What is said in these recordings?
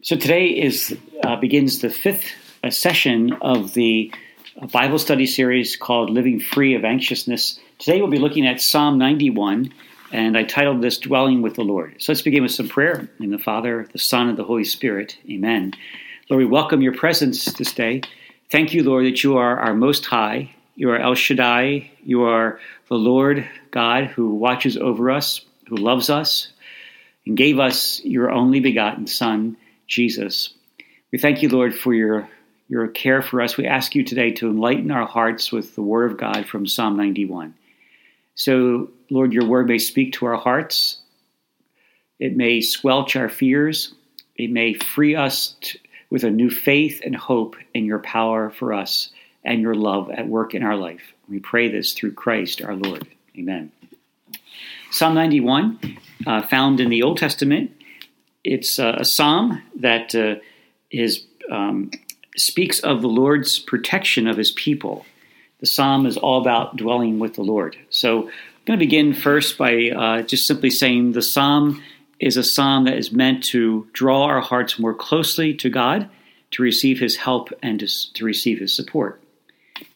So today is uh, begins the fifth uh, session of the uh, Bible study series called "Living Free of Anxiousness." Today we'll be looking at Psalm 91, and I titled this "Dwelling with the Lord." So let's begin with some prayer in the Father, the Son, and the Holy Spirit. Amen. Lord, we welcome your presence this day. Thank you, Lord, that you are our Most High. You are El Shaddai. You are the Lord God who watches over us, who loves us, and gave us your only begotten Son, Jesus. We thank you, Lord, for your, your care for us. We ask you today to enlighten our hearts with the Word of God from Psalm 91. So, Lord, your Word may speak to our hearts, it may squelch our fears, it may free us to, with a new faith and hope in your power for us and your love at work in our life. We pray this through Christ our Lord. Amen. Psalm 91, uh, found in the Old Testament, it's uh, a psalm that uh, is, um, speaks of the Lord's protection of his people. The psalm is all about dwelling with the Lord. So I'm going to begin first by uh, just simply saying the psalm is a psalm that is meant to draw our hearts more closely to God, to receive his help, and to, to receive his support.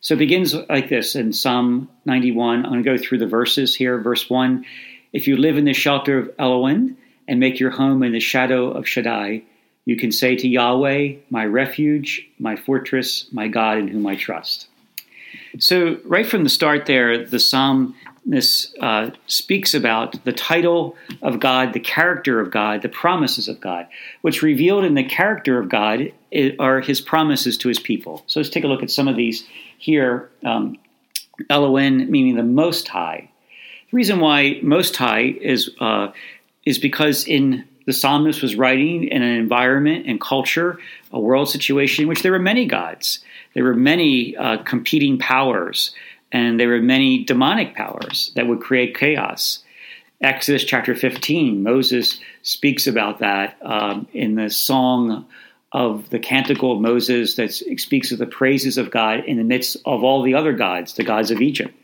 So it begins like this in Psalm 91. I'm going to go through the verses here. Verse 1 If you live in the shelter of Elyon and make your home in the shadow of Shaddai, you can say to Yahweh, My refuge, my fortress, my God in whom I trust. So, right from the start there, the psalm this uh, speaks about the title of God, the character of God, the promises of God. What's revealed in the character of God are his promises to his people. So let's take a look at some of these here. Um, meaning the Most High. The reason why Most High is uh, is because in the psalmist was writing in an environment and culture, a world situation in which there were many gods, there were many uh, competing powers and there were many demonic powers that would create chaos. Exodus chapter 15, Moses speaks about that um, in the song of the canticle of Moses that speaks of the praises of God in the midst of all the other gods, the gods of Egypt.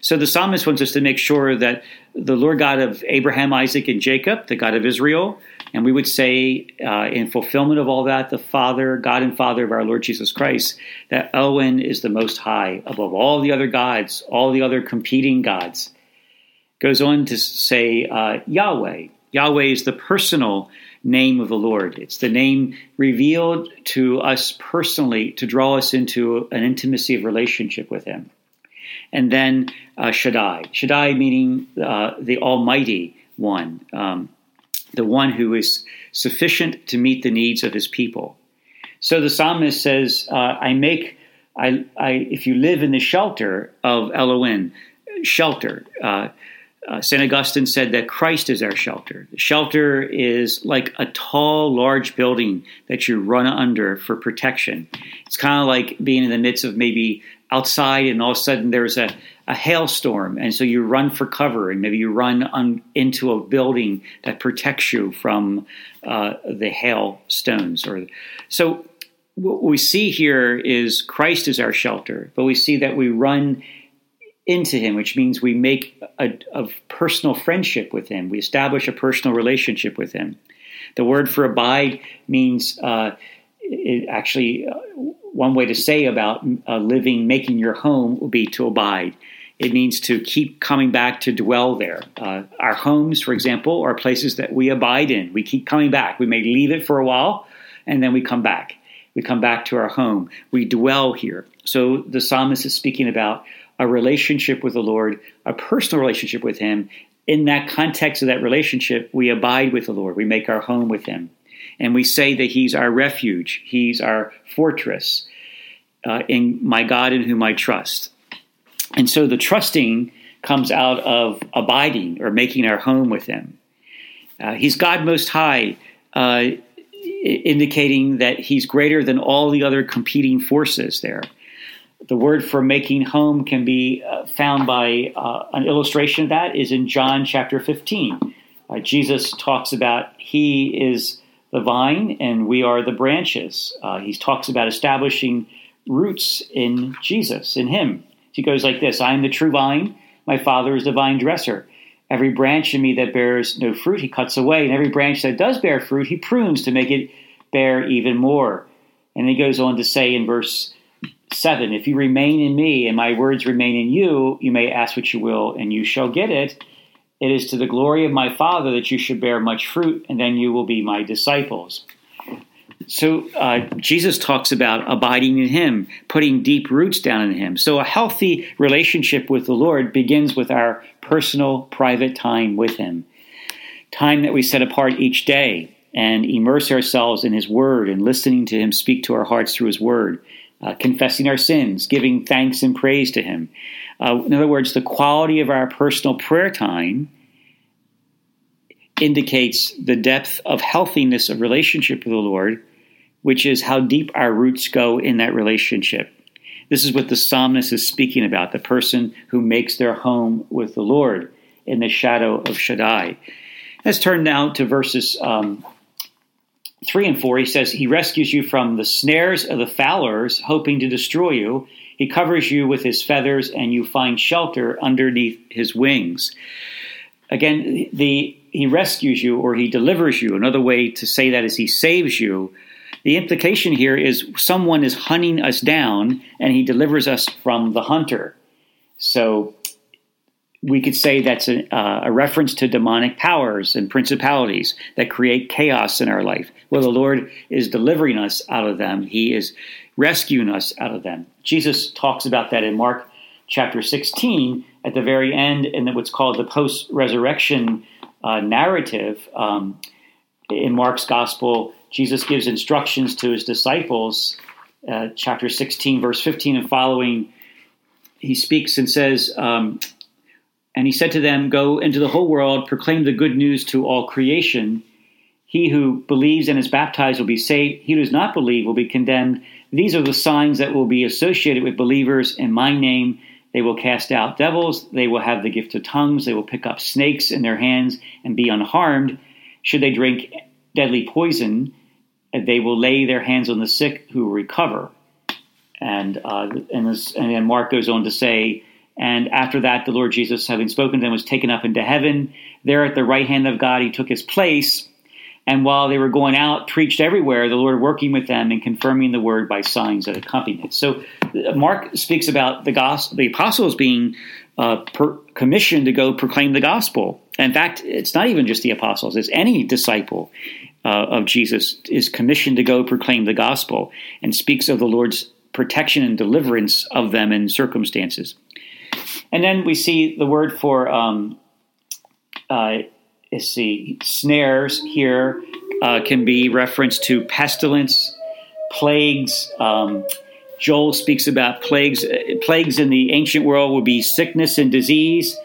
So the psalmist wants us to make sure that the Lord God of Abraham, Isaac, and Jacob, the God of Israel, and we would say, uh, in fulfillment of all that, the Father, God and Father of our Lord Jesus Christ, that Elyon is the most high above all the other gods, all the other competing gods. Goes on to say uh, Yahweh. Yahweh is the personal name of the Lord. It's the name revealed to us personally to draw us into an intimacy of relationship with Him. And then uh, Shaddai. Shaddai meaning uh, the Almighty One. Um, the one who is sufficient to meet the needs of his people. So the psalmist says, uh, I make, I, I, if you live in the shelter of Elyon, shelter. Uh, uh, St. Augustine said that Christ is our shelter. The shelter is like a tall, large building that you run under for protection. It's kind of like being in the midst of maybe outside and all of a sudden there's a, a hailstorm, and so you run for cover, and maybe you run on, into a building that protects you from uh, the hailstones. Or so, what we see here is Christ is our shelter, but we see that we run into Him, which means we make a, a personal friendship with Him. We establish a personal relationship with Him. The word for abide means uh, it actually. One way to say about uh, living, making your home would be to abide. It means to keep coming back to dwell there. Uh, our homes, for example, are places that we abide in. We keep coming back. We may leave it for a while and then we come back. We come back to our home. We dwell here. So the psalmist is speaking about a relationship with the Lord, a personal relationship with Him. In that context of that relationship, we abide with the Lord. We make our home with Him. And we say that He's our refuge, He's our fortress, uh, in my God in whom I trust. And so the trusting comes out of abiding or making our home with Him. Uh, he's God Most High, uh, indicating that He's greater than all the other competing forces there. The word for making home can be uh, found by uh, an illustration of that is in John chapter 15. Uh, Jesus talks about He is the vine and we are the branches. Uh, he talks about establishing roots in Jesus, in Him. He goes like this I am the true vine, my Father is the vine dresser. Every branch in me that bears no fruit, he cuts away, and every branch that does bear fruit, he prunes to make it bear even more. And he goes on to say in verse 7 If you remain in me and my words remain in you, you may ask what you will, and you shall get it. It is to the glory of my Father that you should bear much fruit, and then you will be my disciples. So uh, Jesus talks about abiding in Him, putting deep roots down in Him. So a healthy relationship with the Lord begins with our personal, private time with Him. Time that we set apart each day and immerse ourselves in His Word and listening to Him speak to our hearts through His Word, uh, confessing our sins, giving thanks and praise to Him. Uh, in other words, the quality of our personal prayer time indicates the depth of healthiness of relationship with the Lord, which is how deep our roots go in that relationship. This is what the psalmist is speaking about the person who makes their home with the Lord in the shadow of Shaddai. Let's turn now to verses um, 3 and 4. He says, He rescues you from the snares of the fowlers, hoping to destroy you. He covers you with his feathers, and you find shelter underneath his wings. Again, the he rescues you or he delivers you. Another way to say that is he saves you. The implication here is someone is hunting us down and he delivers us from the hunter. So we could say that's a, uh, a, reference to demonic powers and principalities that create chaos in our life. Well, the Lord is delivering us out of them, He is rescuing us out of them. Jesus talks about that in Mark chapter 16 at the very end in what's called the post resurrection uh, narrative. Um, in Mark's gospel, Jesus gives instructions to his disciples, uh, chapter 16, verse 15 and following. He speaks and says, um, And he said to them, Go into the whole world, proclaim the good news to all creation. He who believes and is baptized will be saved. He who does not believe will be condemned. These are the signs that will be associated with believers in my name. They will cast out devils. They will have the gift of tongues. They will pick up snakes in their hands and be unharmed. Should they drink deadly poison, they will lay their hands on the sick who will recover. And, uh, and, this, and then Mark goes on to say, and after that, the Lord Jesus, having spoken to them, was taken up into heaven. There at the right hand of God, he took his place. And while they were going out, preached everywhere, the Lord working with them and confirming the word by signs that accompanied it. So uh, Mark speaks about the gospel, the apostles being uh, per, commissioned to go proclaim the gospel. In fact, it's not even just the apostles; it's any disciple uh, of Jesus is commissioned to go proclaim the gospel and speaks of the Lord's protection and deliverance of them in circumstances. And then we see the word for um, uh, let's see, snares here uh, can be reference to pestilence, plagues. Um, Joel speaks about plagues. Plagues in the ancient world would be sickness and disease.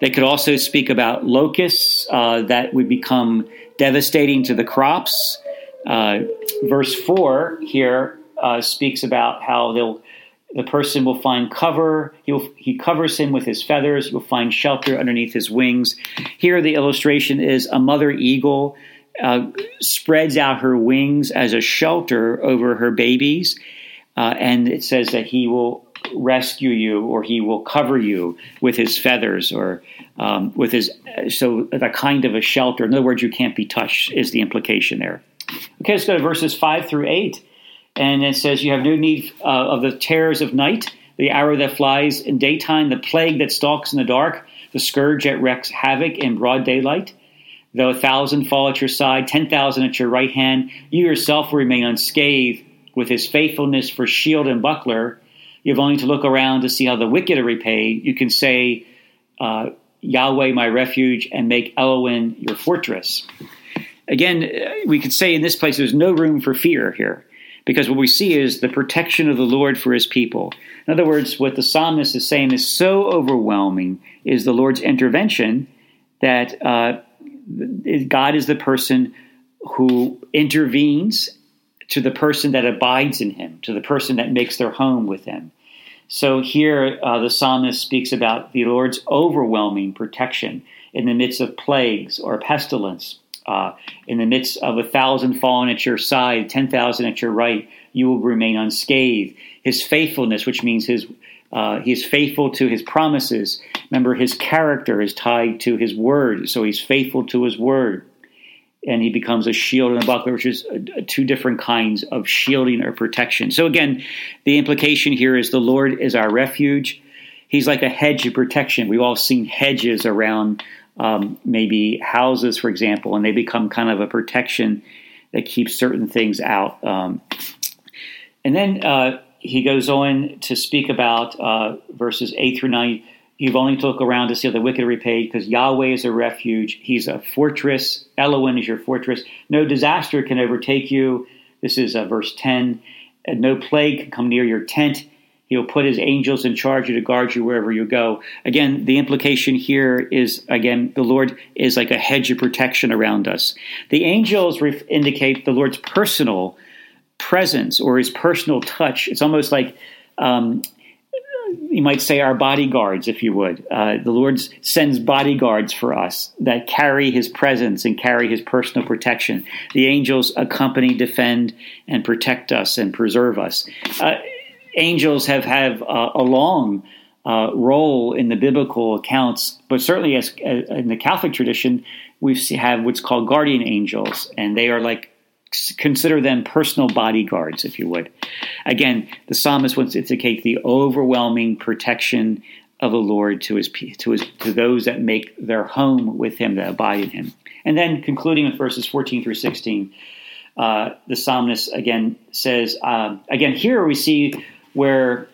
They could also speak about locusts uh, that would become devastating to the crops. Uh, verse 4 here uh, speaks about how they'll the person will find cover. He, will, he covers him with his feathers. He will find shelter underneath his wings. Here, the illustration is a mother eagle uh, spreads out her wings as a shelter over her babies. Uh, and it says that he will rescue you or he will cover you with his feathers or um, with his, so the kind of a shelter. In other words, you can't be touched, is the implication there. Okay, let's go to verses 5 through 8. And it says, You have no need uh, of the terrors of night, the arrow that flies in daytime, the plague that stalks in the dark, the scourge that wreaks havoc in broad daylight. Though a thousand fall at your side, ten thousand at your right hand, you yourself will remain unscathed with his faithfulness for shield and buckler. You have only to look around to see how the wicked are repaid. You can say, uh, Yahweh, my refuge, and make Elyon your fortress. Again, we could say in this place there's no room for fear here because what we see is the protection of the Lord for his people. In other words, what the psalmist is saying is so overwhelming is the Lord's intervention that uh, God is the person who intervenes to the person that abides in him, to the person that makes their home with him. So here uh, the psalmist speaks about the Lord's overwhelming protection in the midst of plagues or pestilence uh, in the midst of a thousand falling at your side, ten thousand at your right, you will remain unscathed. His faithfulness, which means his uh, he is faithful to his promises. Remember, his character is tied to his word, so he's faithful to his word. and he becomes a shield and a buckler, which is uh, two different kinds of shielding or protection. So again, the implication here is the Lord is our refuge. He's like a hedge of protection. We've all seen hedges around um, maybe houses, for example, and they become kind of a protection that keeps certain things out. Um, and then uh, he goes on to speak about uh, verses 8 through 9 You've only to look around to see the wicked repaid because Yahweh is a refuge. He's a fortress. Elyon is your fortress. No disaster can overtake you. This is uh, verse 10. And no plague can come near your tent. He will put his angels in charge to guard you wherever you go. Again, the implication here is again, the Lord is like a hedge of protection around us. The angels indicate the Lord's personal presence or his personal touch. It's almost like um, you might say our bodyguards, if you would. Uh, the Lord sends bodyguards for us that carry His presence and carry His personal protection. The angels accompany, defend, and protect us and preserve us. Uh, angels have have uh, a long uh, role in the biblical accounts, but certainly as, as in the Catholic tradition, we have what's called guardian angels, and they are like consider them personal bodyguards, if you would. Again, the psalmist wants to indicate the overwhelming protection of the Lord to his to his to those that make their home with him, that abide in him. And then concluding with verses 14 through 16, uh, the psalmist again says, uh, again, here we see where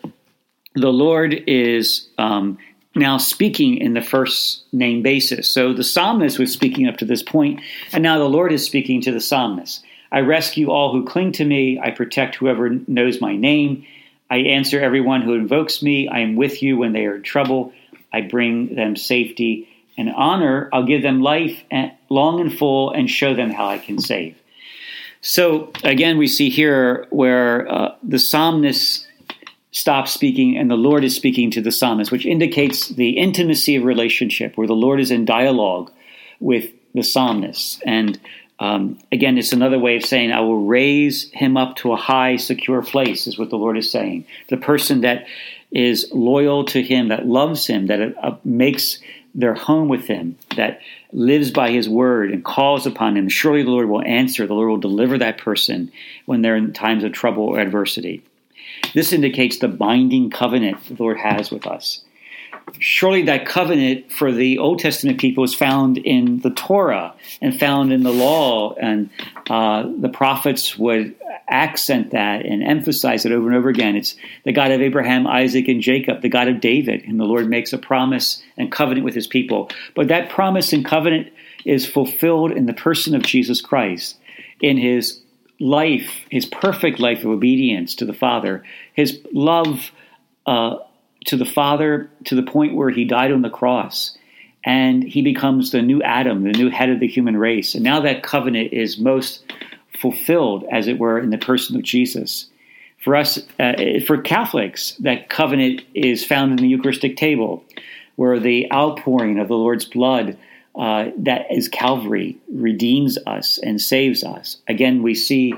the Lord is um, now speaking in the first name basis. So the psalmist was speaking up to this point, and now the Lord is speaking to the psalmist. I rescue all who cling to me. I protect whoever knows my name. I answer everyone who invokes me. I am with you when they are in trouble. I bring them safety and honor. I'll give them life long and full and show them how I can save. So again, we see here where uh, the psalmist stops speaking and the Lord is speaking to the psalmist, which indicates the intimacy of relationship where the Lord is in dialogue with the psalmist. And um, again, it's another way of saying, I will raise him up to a high, secure place, is what the Lord is saying. The person that is loyal to him, that loves him, that uh, makes their home with him, that lives by his word and calls upon him, surely the Lord will answer. The Lord will deliver that person when they're in times of trouble or adversity. This indicates the binding covenant the Lord has with us surely that covenant for the Old Testament people is found in the Torah and found in the law, and uh, the prophets would accent that and emphasize it over and over again. It's the God of Abraham, Isaac, and Jacob, the God of David, and the Lord makes a promise and covenant with his people. But that promise and covenant is fulfilled in the person of Jesus Christ, in his life, his perfect life of obedience to the Father, his love. Uh, to the Father to the point where he died on the cross and he becomes the new Adam, the new head of the human race. And now that covenant is most fulfilled, as it were, in the person of Jesus. For us, uh, for Catholics, that covenant is found in the Eucharistic table, where the outpouring of the Lord's blood uh, that is Calvary redeems us and saves us. Again, we see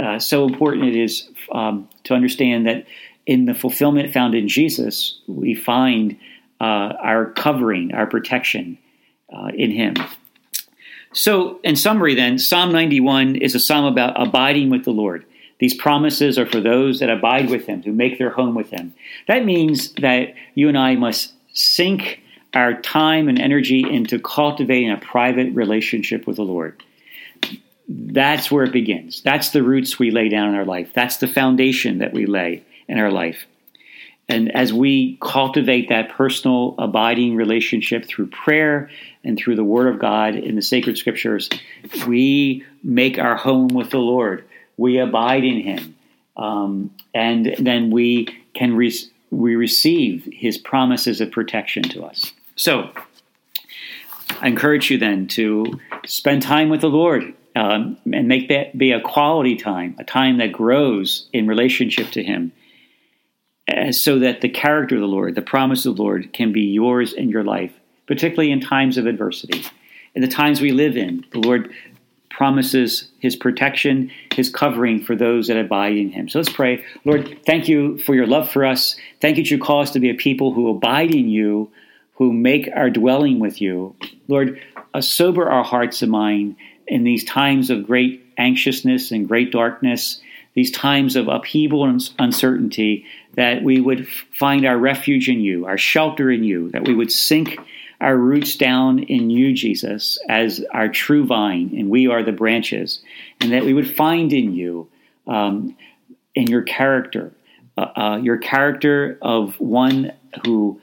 uh, so important it is um, to understand that in the fulfillment found in Jesus, we find uh, our covering, our protection uh, in Him. So, in summary, then, Psalm 91 is a psalm about abiding with the Lord. These promises are for those that abide with Him, who make their home with Him. That means that you and I must sink our time and energy into cultivating a private relationship with the Lord. That's where it begins. That's the roots we lay down in our life. That's the foundation that we lay in our life. And as we cultivate that personal, abiding relationship through prayer and through the Word of God in the sacred scriptures, we make our home with the Lord. We abide in Him. Um, and then we can re- we receive His promises of protection to us. So, I encourage you then to spend time with the Lord um, and make that be a quality time, a time that grows in relationship to Him uh, so that the character of the Lord, the promise of the Lord, can be yours in your life, particularly in times of adversity. In the times we live in, the Lord promises his protection, his covering for those that abide in him. So let's pray. Lord, thank you for your love for us. Thank you that you call us to be a people who abide in you, who make our dwelling with you. Lord, uh, sober our hearts and mind in these times of great anxiousness and great darkness, these times of upheaval and uncertainty, that we would find our refuge in you, our shelter in you, that we would sink our roots down in you, Jesus, as our true vine, and we are the branches, and that we would find in you, um, in your character, uh, uh, your character of one who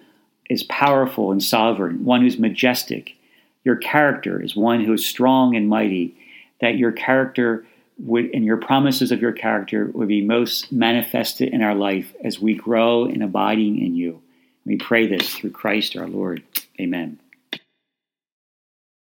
is powerful and sovereign, one who's majestic. Your character is one who is strong and mighty, that your character would, and your promises of your character would be most manifested in our life as we grow in abiding in you. We pray this through Christ our Lord. Amen.